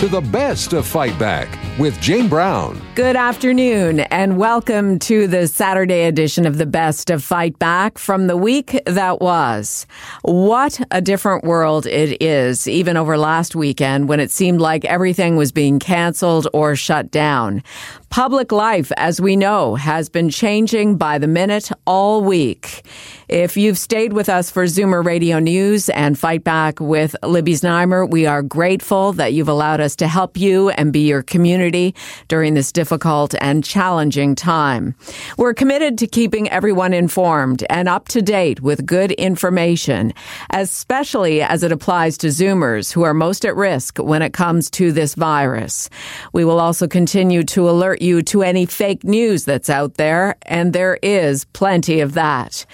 to the best of Fight Back with Jane Brown. Good afternoon, and welcome to the Saturday edition of the Best of Fight Back from the week that was. What a different world it is, even over last weekend when it seemed like everything was being canceled or shut down. Public life, as we know, has been changing by the minute all week. If you've stayed with us for Zoomer Radio News and Fight Back with Libby Znaimer, we are grateful that you've allowed us to help you and be your community during this difficult and challenging time. We're committed to keeping everyone informed and up to date with good information, especially as it applies to Zoomers who are most at risk when it comes to this virus. We will also continue to alert you to any fake news that's out there, and there is plenty of that.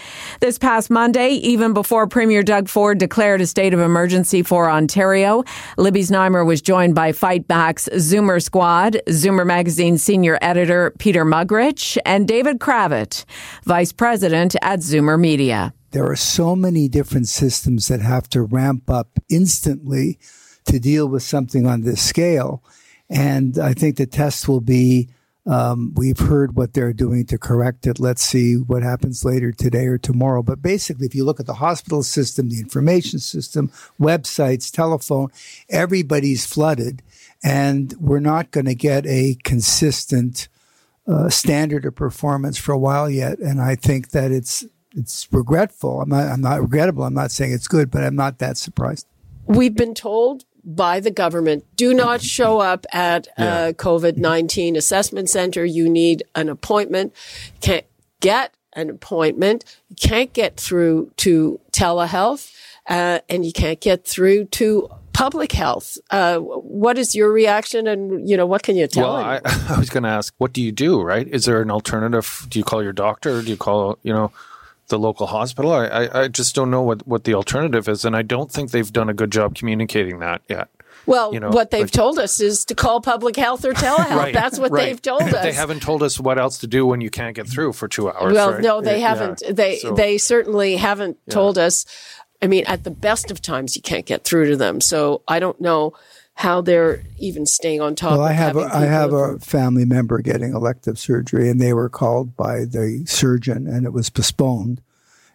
This past Monday, even before Premier Doug Ford declared a state of emergency for Ontario, Libby Znaimer was joined by Fight Back's Zoomer Squad, Zoomer Magazine senior editor Peter Muggeridge, and David Cravit, vice president at Zoomer Media. There are so many different systems that have to ramp up instantly to deal with something on this scale. And I think the test will be um, we've heard what they're doing to correct it. Let's see what happens later today or tomorrow. But basically, if you look at the hospital system, the information system, websites, telephone, everybody's flooded, and we're not going to get a consistent uh, standard of performance for a while yet. And I think that it's it's regretful. I'm not I'm not regrettable. I'm not saying it's good, but I'm not that surprised. We've been told by the government. Do not show up at a COVID 19 assessment center. You need an appointment. Can't get an appointment. You can't get through to telehealth, uh, and you can't get through to public health. Uh, what is your reaction, and you know what can you tell? Well, I, I was going to ask, what do you do? Right? Is there an alternative? Do you call your doctor? Do you call you know? The local hospital. I, I, I, just don't know what, what the alternative is, and I don't think they've done a good job communicating that yet. Well, you know, what they've told us is to call public health or telehealth. right, That's what right. they've told us. they haven't told us what else to do when you can't get through for two hours. Well, right? no, they yeah. haven't. They so, they certainly haven't yeah. told us. I mean, at the best of times, you can't get through to them. So I don't know how they're even staying on top. Well, I have a, I have a family member getting elective surgery, and they were called by the surgeon, and it was postponed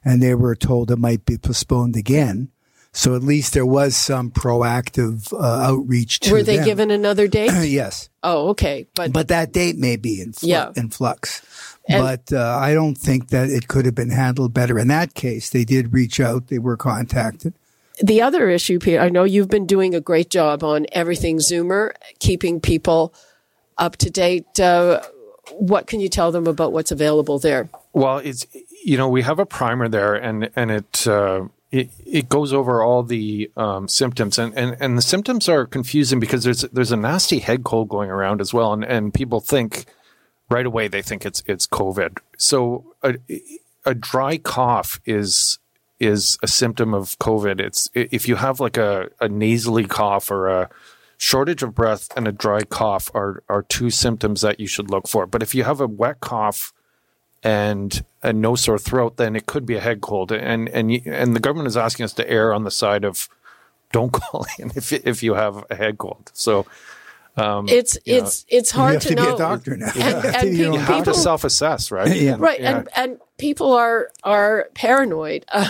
and they were told it might be postponed again. So at least there was some proactive uh, outreach to Were they them. given another date? yes. Oh, okay. But but that date may be in, fl- yeah. in flux. And but uh, I don't think that it could have been handled better. In that case, they did reach out. They were contacted. The other issue, Peter, I know you've been doing a great job on everything Zoomer, keeping people up to date. Uh, what can you tell them about what's available there? Well, it's you know, we have a primer there, and and it uh, it, it goes over all the um, symptoms, and, and and the symptoms are confusing because there's there's a nasty head cold going around as well, and and people think right away they think it's it's COVID. So a a dry cough is is a symptom of COVID. It's if you have like a, a nasally cough or a shortage of breath and a dry cough are are two symptoms that you should look for. But if you have a wet cough and a no sore throat, then it could be a head cold. And and and the government is asking us to err on the side of don't call in if if you have a head cold. So. Um, it's it's know, it's hard to, to, know. Be a doctor now. And, and you, people, have to self assess, right? yeah. Right, yeah. and and people are are paranoid. Uh,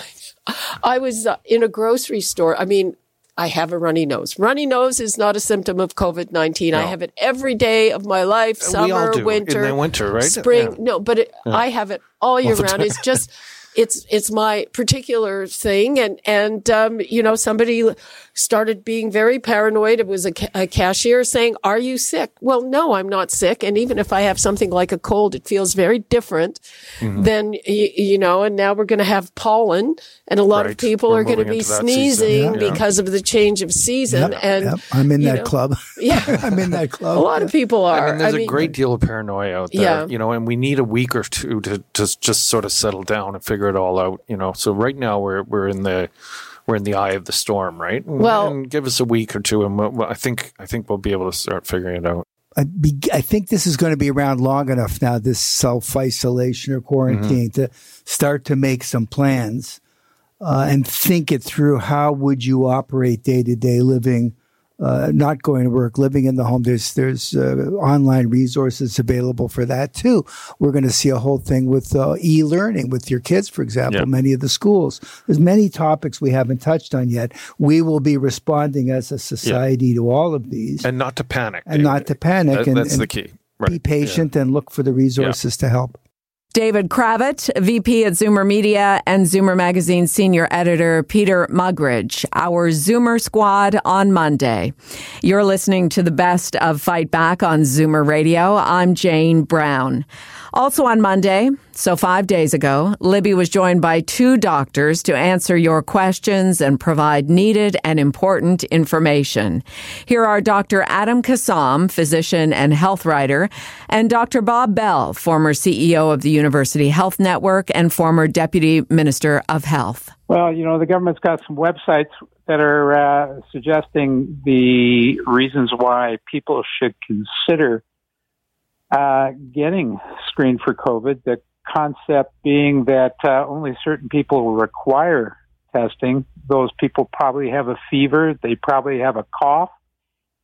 I was uh, in a grocery store. I mean, I have a runny nose. Runny nose is not a symptom of COVID 19. No. I have it every day of my life, summer, winter. Winter, right? Spring. Yeah. No, but it, yeah. I have it all year all round. It's just, it's, it's my particular thing. And, and, um, you know, somebody started being very paranoid. It was a, ca- a, cashier saying, Are you sick? Well, no, I'm not sick. And even if I have something like a cold, it feels very different mm-hmm. than, you, you, know, and now we're going to have pollen and a lot right. of people we're are going to be sneezing yeah. because yeah. of the change of season. Yep. And yep. I'm in that know, club. Yeah. I'm in that club. A lot of people are. I mean, there's I a mean, great deal of paranoia out there, yeah. you know, and we need a week or two to, to just sort of settle down and figure figure it all out. You know, so right now we're we're in the we're in the eye of the storm, right? Well, and give us a week or two, and we'll, I think I think we'll be able to start figuring it out. I, be, I think this is going to be around long enough now, this self isolation or quarantine, mm-hmm. to start to make some plans uh, and think it through. How would you operate day to day living uh, not going to work, living in the home. There's there's uh, online resources available for that too. We're going to see a whole thing with uh, e-learning with your kids, for example. Yep. Many of the schools. There's many topics we haven't touched on yet. We will be responding as a society yep. to all of these, and not to panic, and not to panic. That, and, that's and the key. Right. Be patient yeah. and look for the resources yeah. to help. David Cravit, VP at Zoomer Media and Zoomer Magazine senior editor Peter Muggeridge, our Zoomer squad on Monday. You're listening to the best of Fight Back on Zoomer Radio. I'm Jane Brown. Also on Monday, so five days ago, Libby was joined by two doctors to answer your questions and provide needed and important information. Here are Dr. Adam Kassam, physician and health writer, and Dr. Bob Bell, former CEO of the University Health Network and former Deputy Minister of Health. Well, you know, the government's got some websites that are uh, suggesting the reasons why people should consider uh, getting screened for COVID. The concept being that uh, only certain people require testing. Those people probably have a fever, they probably have a cough,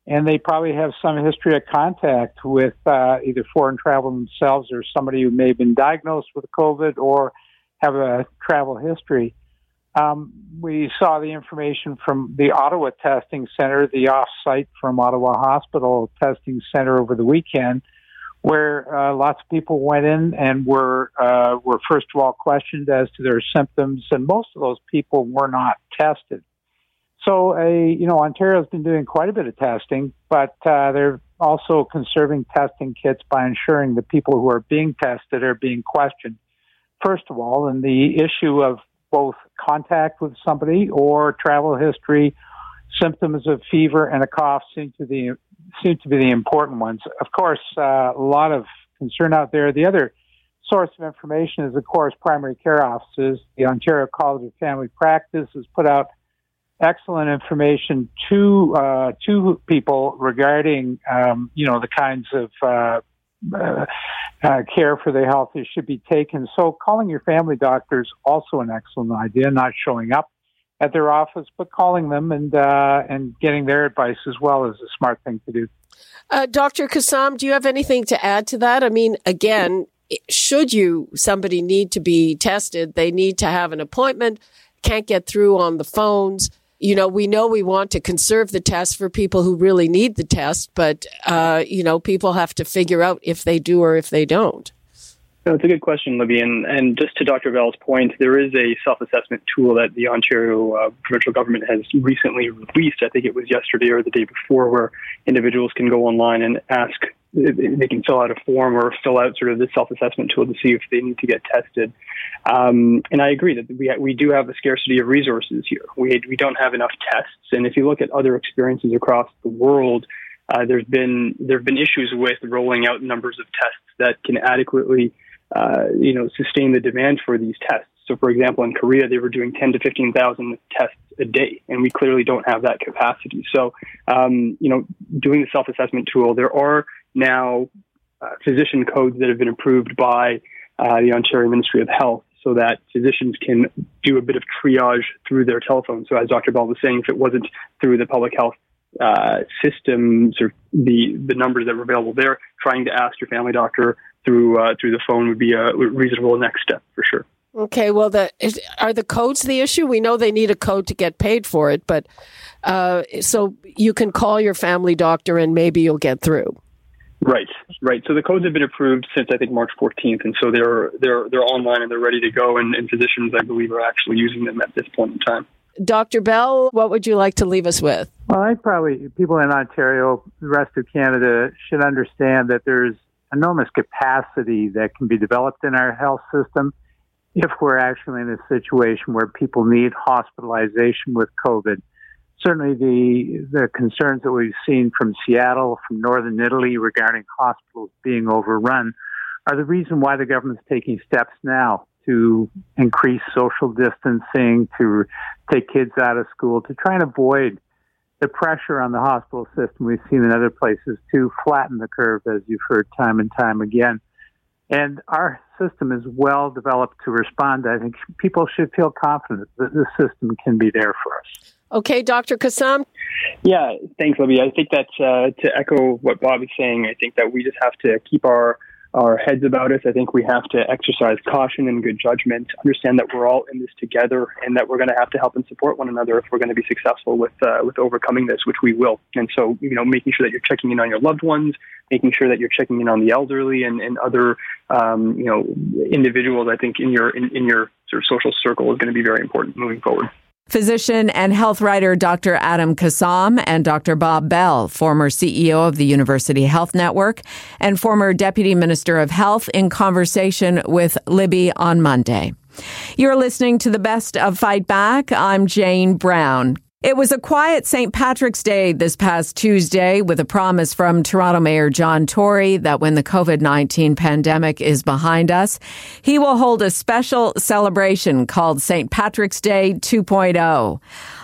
and they probably have some history of contact with uh, either foreign travel themselves or somebody who may have been diagnosed with COVID or have a travel history. Um, we saw the information from the Ottawa Testing Center, the off-site from Ottawa Hospital Testing Center over the weekend, where uh, lots of people went in and were uh, were first of all questioned as to their symptoms, and most of those people were not tested. So, a you know, Ontario's been doing quite a bit of testing, but uh, they're also conserving testing kits by ensuring the people who are being tested are being questioned. First of all, and the issue of both contact with somebody or travel history, symptoms of fever and a cough seem to be seem to be the important ones. Of course, uh, a lot of concern out there. The other source of information is, of course, primary care offices. The Ontario College of Family Practice has put out excellent information to uh, to people regarding, um, you know, the kinds of uh, uh, uh care for their health that should be taken. So, calling your family doctor is also an excellent idea. Not showing up at their office, but calling them and uh, and getting their advice as well is a smart thing to do. Uh, Dr. Kassam, do you have anything to add to that? I mean, again, should you somebody need to be tested, they need to have an appointment. Can't get through on the phones. You know, we know we want to conserve the test for people who really need the test, but uh, you know, people have to figure out if they do or if they don't. No, it's a good question, Libby. And, and just to Dr. Bell's point, there is a self assessment tool that the Ontario uh, provincial government has recently released. I think it was yesterday or the day before, where individuals can go online and ask, they can fill out a form or fill out sort of the self assessment tool to see if they need to get tested. Um, and I agree that we, ha- we do have a scarcity of resources here. We, we don't have enough tests. And if you look at other experiences across the world, uh, there's been there have been issues with rolling out numbers of tests that can adequately uh, you know, sustain the demand for these tests. So, for example, in Korea, they were doing 10 to 15,000 tests a day, and we clearly don't have that capacity. So, um, you know, doing the self-assessment tool, there are now uh, physician codes that have been approved by uh, the Ontario Ministry of Health so that physicians can do a bit of triage through their telephone. So, as Dr. Bell was saying, if it wasn't through the public health uh, systems or the the numbers that were available there, trying to ask your family doctor through uh, through the phone would be a reasonable next step for sure. Okay, well, the is, are the codes the issue? We know they need a code to get paid for it, but uh, so you can call your family doctor and maybe you'll get through. Right, right. So the codes have been approved since I think March 14th, and so they're they're they're online and they're ready to go. And, and physicians, I believe, are actually using them at this point in time. Dr. Bell, what would you like to leave us with? Well, I probably people in Ontario, the rest of Canada, should understand that there's enormous capacity that can be developed in our health system if we're actually in a situation where people need hospitalization with COVID. Certainly, the the concerns that we've seen from Seattle, from northern Italy regarding hospitals being overrun, are the reason why the government's taking steps now to increase social distancing, to take kids out of school, to try and avoid the pressure on the hospital system we've seen in other places to flatten the curve, as you've heard time and time again. And our system is well developed to respond. I think people should feel confident that the system can be there for us. Okay, Dr. Kassam. Yeah, thanks, Libby. I think that uh, to echo what Bob is saying, I think that we just have to keep our our heads about us. I think we have to exercise caution and good judgment, understand that we're all in this together, and that we're going to have to help and support one another if we're going to be successful with uh, with overcoming this, which we will. And so, you know, making sure that you're checking in on your loved ones, making sure that you're checking in on the elderly and, and other, um, you know, individuals. I think in your in, in your sort of social circle is going to be very important moving forward. Physician and health writer Dr. Adam Kassam and Dr. Bob Bell, former CEO of the University Health Network and former Deputy Minister of Health, in conversation with Libby on Monday. You're listening to the best of Fight Back. I'm Jane Brown. It was a quiet St. Patrick's Day this past Tuesday with a promise from Toronto Mayor John Tory that when the COVID 19 pandemic is behind us, he will hold a special celebration called St. Patrick's Day 2.0.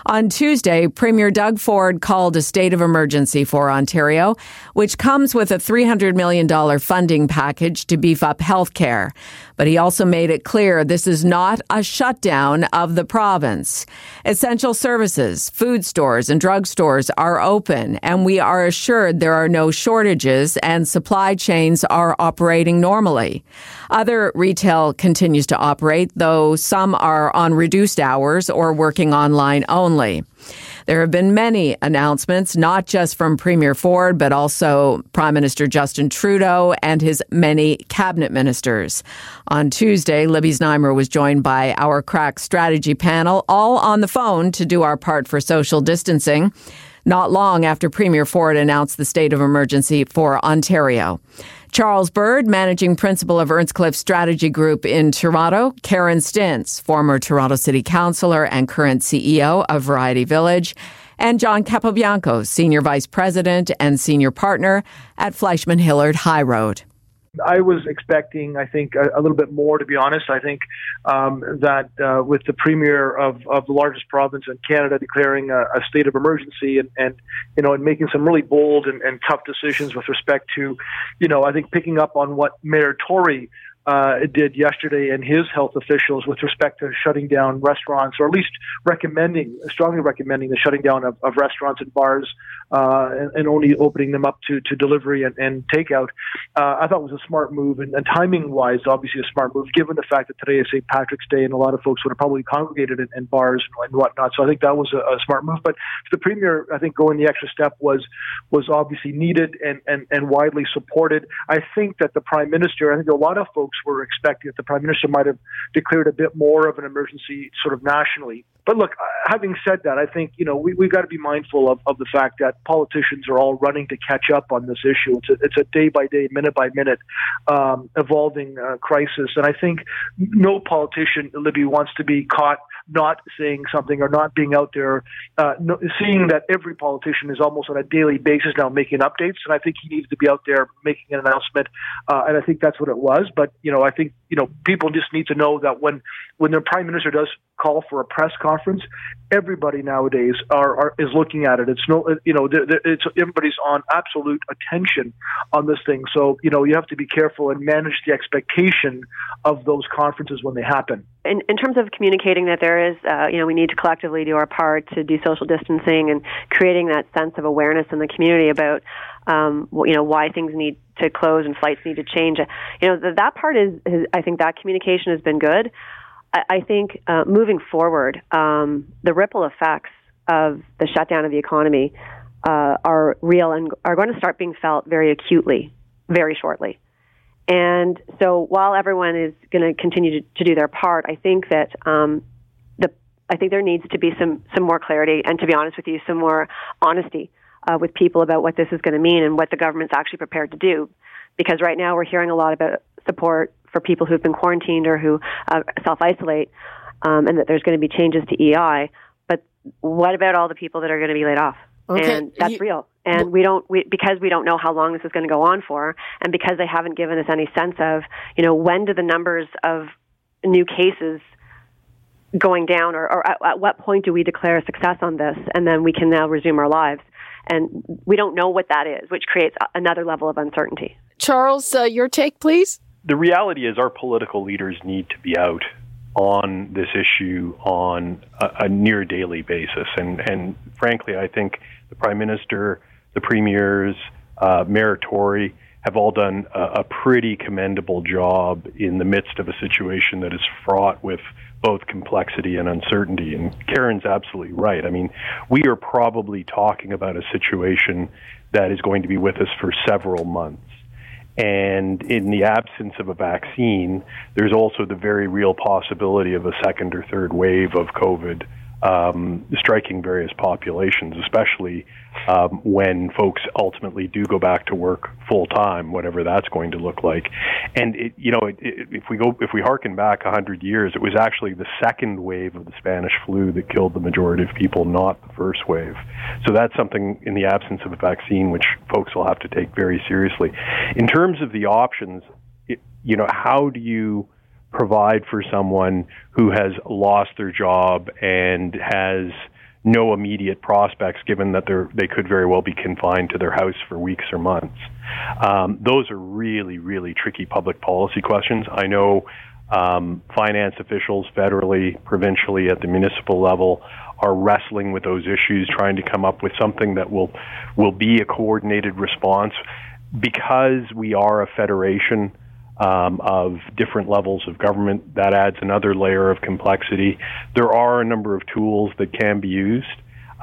On Tuesday, Premier Doug Ford called a state of emergency for Ontario, which comes with a $300 million funding package to beef up healthcare. But he also made it clear this is not a shutdown of the province. Essential services, food stores, and drugstores are open, and we are assured there are no shortages and supply chains are operating normally. Other retail continues to operate, though some are on reduced hours or working online only. There have been many announcements, not just from Premier Ford, but also Prime Minister Justin Trudeau and his many cabinet ministers. On Tuesday, Libby Znaimer was joined by our crack strategy panel, all on the phone to do our part for social distancing not long after Premier Ford announced the state of emergency for Ontario. Charles Bird, managing principal of Earnscliffe Strategy Group in Toronto, Karen Stintz, former Toronto City Councillor and current CEO of Variety Village, and John Capobianco, senior vice president and senior partner at Fleishman Hillard High Road. I was expecting, I think, a, a, little bit more. To be honest, I think um, that uh, with the premier of, of the largest province in Canada declaring a, a state of emergency and, and you know and making some really bold and, and tough decisions with respect to, you know, I think picking up on what Mayor Tory uh, did yesterday and his health officials with respect to shutting down restaurants, or at least recommending, strongly recommending the shutting down of, of restaurants and bars uh, and, and, only opening them up to, to delivery and, and takeout. Uh, I thought was a smart move, and, and timing wise, obviously a smart move, given the fact that today is St. Patrick's Day and a lot of folks would have probably congregated in, in bars and, and, whatnot. So I think that was a, a, smart move. But the premier, I think, going the extra step was was obviously needed and, and, and widely supported. I think that the prime minister, I think a lot of folks were expecting that the prime minister might have declared a bit more of an emergency, sort of nationally. But look, having said that, I think you know we we've got to be mindful of, of the fact that politicians are all running to catch up on this issue. It's a, it's a day by day, minute by minute, um, evolving uh, crisis, and I think no politician, Libby, wants to be caught not saying something or not being out there, uh, no, seeing that every politician is almost on a daily basis now making updates, and I think he needs to be out there making an announcement, uh, and I think that's what it was. But you know, I think you know people just need to know that when when their prime minister does call for a press conference, everybody nowadays are, are is looking at it. It's no, you know, it's everybody's on absolute attention on this thing. So you know, you have to be careful and manage the expectation of those conferences when they happen. In, in terms of communicating that there is, uh, you know, we need to collectively do our part to do social distancing and creating that sense of awareness in the community about, um, you know, why things need to close and flights need to change. You know, that part is, is I think that communication has been good. I, think uh, moving forward, um, the ripple effects of the shutdown of the economy uh, are real and are going to start being felt very acutely, very shortly. And so, while everyone is going to continue to do their part, I think that um, the I think there needs to be some some more clarity, and to be honest with you, some more honesty uh, with people about what this is going to mean and what the government's actually prepared to do. Because right now, we're hearing a lot about support for people who've been quarantined or who uh, self isolate, um, and that there's going to be changes to EI. But what about all the people that are going to be laid off? Okay. And that's you, real. And we don't, we, because we don't know how long this is going to go on for, and because they haven't given us any sense of, you know, when do the numbers of new cases going down, or, or at, at what point do we declare a success on this, and then we can now resume our lives? And we don't know what that is, which creates another level of uncertainty. Charles, uh, your take, please. The reality is, our political leaders need to be out on this issue on a, a near daily basis. And, and frankly, I think the Prime Minister, the premiers, uh, Mayor Tory have all done a, a pretty commendable job in the midst of a situation that is fraught with both complexity and uncertainty. And Karen's absolutely right. I mean, we are probably talking about a situation that is going to be with us for several months. And in the absence of a vaccine, there's also the very real possibility of a second or third wave of COVID um, striking various populations, especially um, when folks ultimately do go back to work full time, whatever that's going to look like. And it, you know, it, it, if we go, if we harken back a hundred years, it was actually the second wave of the Spanish flu that killed the majority of people, not the first wave. So that's something in the absence of a vaccine, which folks will have to take very seriously. In terms of the options, you know, how do you provide for someone who has lost their job and has no immediate prospects, given that they they could very well be confined to their house for weeks or months. Um, those are really, really tricky public policy questions. I know um, finance officials, federally, provincially, at the municipal level, are wrestling with those issues, trying to come up with something that will will be a coordinated response. Because we are a federation, um, of different levels of government. That adds another layer of complexity. There are a number of tools that can be used.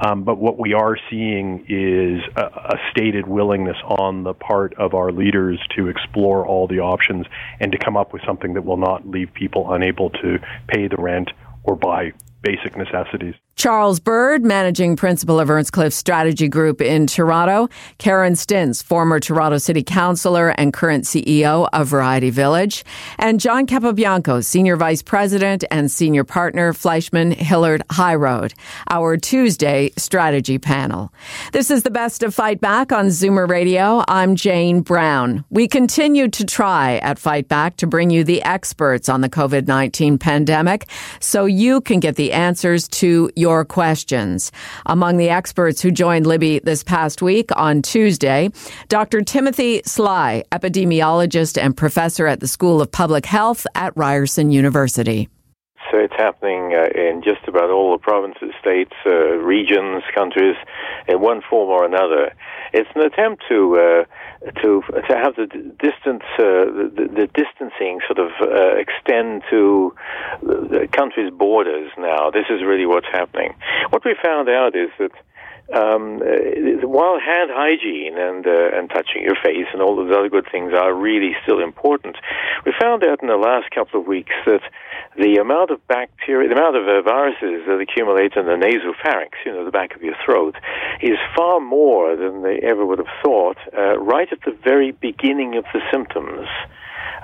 Um, but what we are seeing is a, a, stated willingness on the part of our leaders to explore all the options and to come up with something that will not leave people unable to pay the rent or buy basic necessities. Charles Bird, managing principal of Earnscliffe Strategy Group in Toronto. Karen Stintz, former Toronto City Councillor and current CEO of Variety Village. And John Capobianco, senior vice president and senior partner, Fleishman Hillard High Road, our Tuesday strategy panel. This is the best of Fight Back on Zoomer Radio. I'm Jane Brown. We continue to try at Fight Back to bring you the experts on the COVID 19 pandemic so you can get the answers to your questions. Among the experts who joined Libby this past week on Tuesday, Dr. Timothy Sly, epidemiologist and professor at the School of Public Health at Ryerson University. So it's happening uh, in just about all the provinces, states, uh, regions, countries, in one form or another. It's an attempt to uh, to to have the distance uh, the, the, distancing sort of uh, extend to the country's borders. Now, this is really what's happening. What we found out is that. Um, uh, while hand hygiene and uh, and touching your face and all those other good things are really still important, we found out in the last couple of weeks that the amount of bacteria, the amount of uh, viruses that accumulate in the nasopharynx, you know, the back of your throat, is far more than they ever would have thought uh, right at the very beginning of the symptoms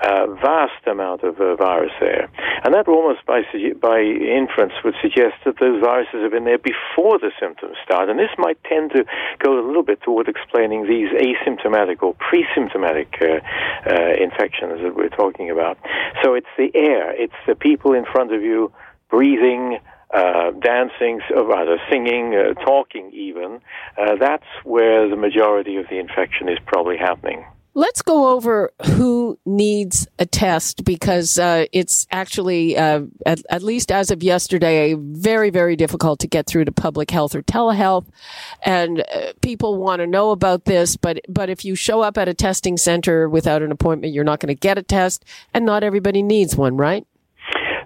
uh, vast amount of uh, virus there. And that almost by, by inference would suggest that those viruses have been there before the symptoms start. And this might tend to go a little bit toward explaining these asymptomatic or pre-symptomatic uh, uh, infections that we're talking about. So it's the air, it's the people in front of you breathing, uh, dancing, or rather singing, uh, talking even, uh, that's where the majority of the infection is probably happening. Let's go over who needs a test because uh, it's actually, uh, at, at, least as of yesterday, very, very difficult to get through to public health or telehealth. And uh, people want to know about this, but, but if you show up at a testing center without an appointment, you're not going to get a test, and not everybody needs one, right?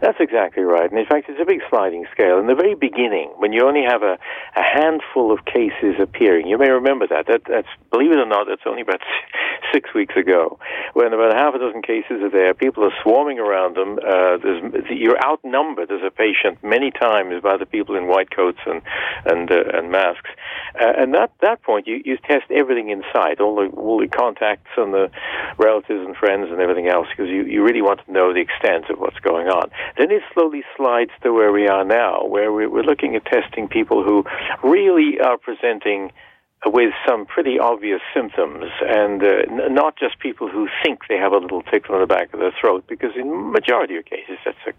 That's exactly right. And in fact, it's a big sliding scale. In the very beginning, when you only have a, a handful of cases appearing, you may remember that. that. That's, believe it or not, that's only about six weeks ago. When about half a dozen cases are there, people are swarming around them. Uh, you're outnumbered as a patient many times by the people in white coats and, and, uh, and masks. Uh, and at that point, you, you test everything in sight, all the, all the contacts and the relatives and friends and everything else, because you, you really want to know the extent of what's going on. Then it slowly slides to where we are now, where we're looking at testing people who really are presenting with some pretty obvious symptoms, and uh, n- not just people who think they have a little tickle in the back of their throat, because in majority of cases that's a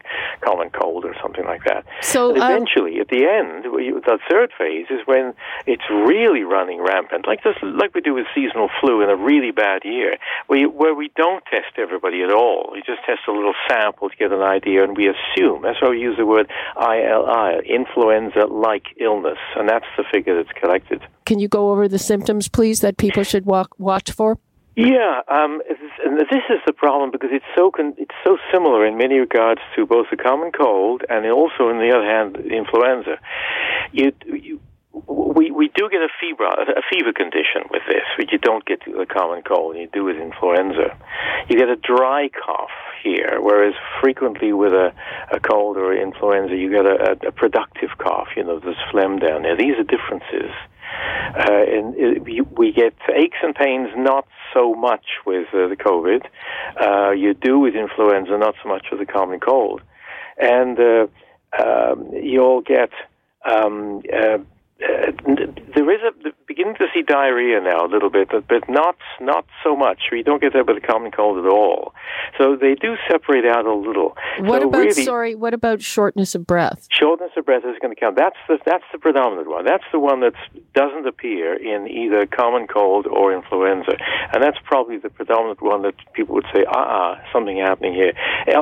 common cold or something like that. So and uh, eventually, at the end, the third phase is when it's really running rampant, like this, like we do with seasonal flu in a really bad year, where you, where we don't test everybody at all. We just test a little sample to get an idea, and we assume. That's why we use the word ILI, influenza-like illness, and that's the figure that's collected. can you go over the symptoms, please, that people should walk, watch for? Yeah, um, this is the problem because it's so con- it's so similar in many regards to both the common cold and also, on the other hand, influenza. You, you we we do get a fever a fever condition with this, which you don't get with the common cold. You do with influenza. You get a dry cough here, whereas frequently with a, a cold or influenza, you get a, a productive cough. You know, there's phlegm down there. These are differences. Uh, we, we get aches and pains not so much with uh, the COVID. Uh, you do with influenza, not so much with the common cold. And uh, um, you'll get um, uh, uh, there is a beginning to see diarrhea now a little bit, but, but not not so much. We don't get that with a common cold at all. So they do separate out a little. What so about really, sorry? What about shortness of breath? shortness of breath is going to count. That's the that's the predominant one. That's the one that doesn't appear in either common cold or influenza, and that's probably the predominant one that people would say, ah, uh something happening here.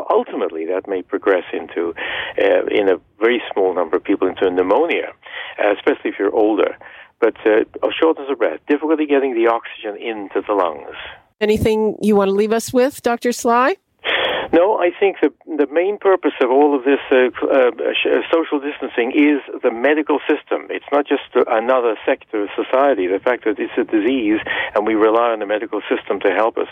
Ultimately, that may progress into, uh, in a very small number of people, into pneumonia, uh, especially if you're older. But uh, shortness of breath, difficulty getting the oxygen into the lungs. Anything you want to leave us with, Dr. Sly? No, I think the the main purpose of all of this uh, uh, social distancing is the medical system. It's not just another sector of society. The fact that it's a disease and we rely on the medical system to help us.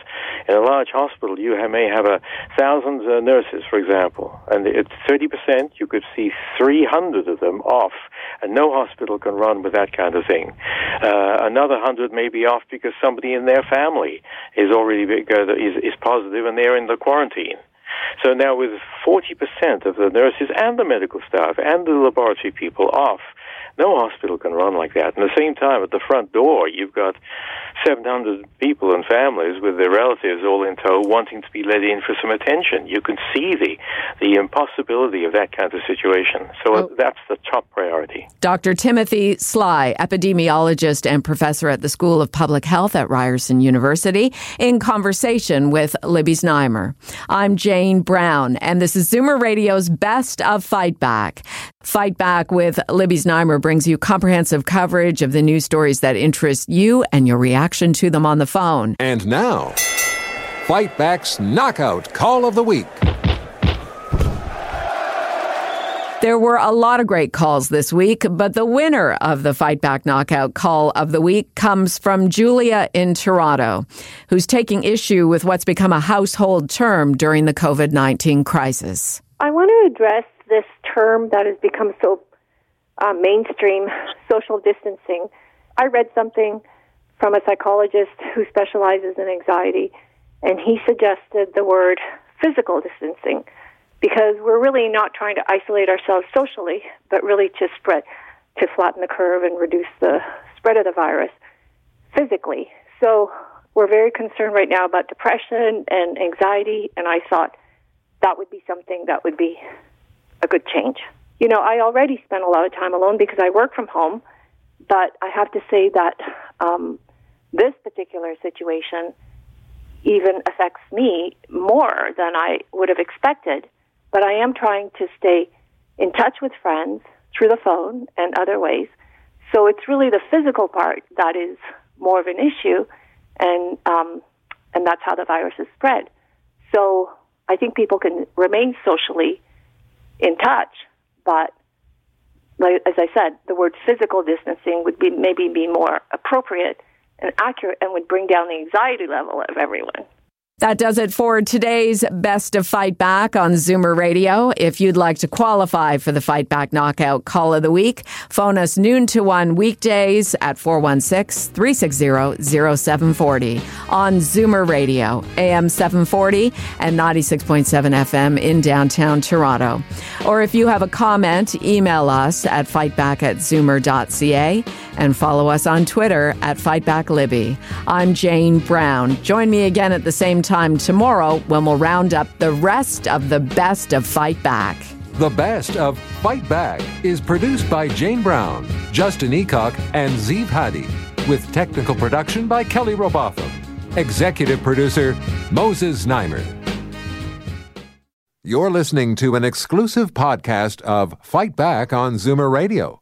In a large hospital, you may have a thousand uh, nurses, for example, and at thirty percent. You could see three hundred of them off, and no hospital can run with that kind of thing. Uh, another hundred may be off because somebody in their family is already uh, is, is positive and they're in the quarantine. So now, with 40% of the nurses and the medical staff and the laboratory people off, no hospital can run like that. And at the same time, at the front door, you've got 700 people and families with their relatives all in tow wanting to be let in for some attention. You can see the, the impossibility of that kind of situation. So Oh. that's the top priority. Dr. Timothy Sly, epidemiologist and professor at the School of Public Health at Ryerson University, in conversation with Libby Znaimer. I'm Jane Brown, and this is Zoomer Radio's Best of Fight Back. Fight Back with Libby Znaimer brings you comprehensive coverage of the news stories that interest you and your reaction to them on the phone. And now, Fight Back's Knockout Call of the Week. There were a lot of great calls this week, but the winner of the Fight Back Knockout Call of the Week comes from Julia in Toronto, who's taking issue with what's become a household term during the COVID 19 crisis. I want to address this term that has become so uh, mainstream social distancing. I read something from a psychologist who specializes in anxiety, and he suggested the word physical distancing because we're really not trying to isolate ourselves socially, but really to spread, to flatten the curve and reduce the spread of the virus physically. So we're very concerned right now about depression and anxiety, and I thought that would be something that would be a good change. You know, I already spend a lot of time alone because I work from home, but I have to say that um, this particular situation even affects me more than I would have expected. But I am trying to stay in touch with friends through the phone and other ways. So it's really the physical part that is more of an issue, and um, and that's how the virus is spread. So I think people can remain socially in touch, but like, as I said, the word physical distancing would be maybe be more appropriate and accurate, and would bring down the anxiety level of everyone. That does it for today's Best of Fight Back on Zoomer Radio. If you'd like to qualify for the Fight Back Knockout Call of the Week, phone us noon to one weekdays at 416-360-0740 on Zoomer Radio, AM 740 and 96.7 FM in downtown Toronto. Or if you have a comment, email us at fightback at zoomer.ca. and follow us on Twitter at FightbackLibby. I'm Jane Brown. Join me again at the same time tomorrow when we'll round up the rest of the best of Fight Back. The best of Fight Back is produced by Jane Brown, Justin Eacock, and Zeev Hadi, with technical production by Kelly Robotham. Executive producer Moses Znaimer. You're listening to an exclusive podcast of Fight Back on Zoomer Radio,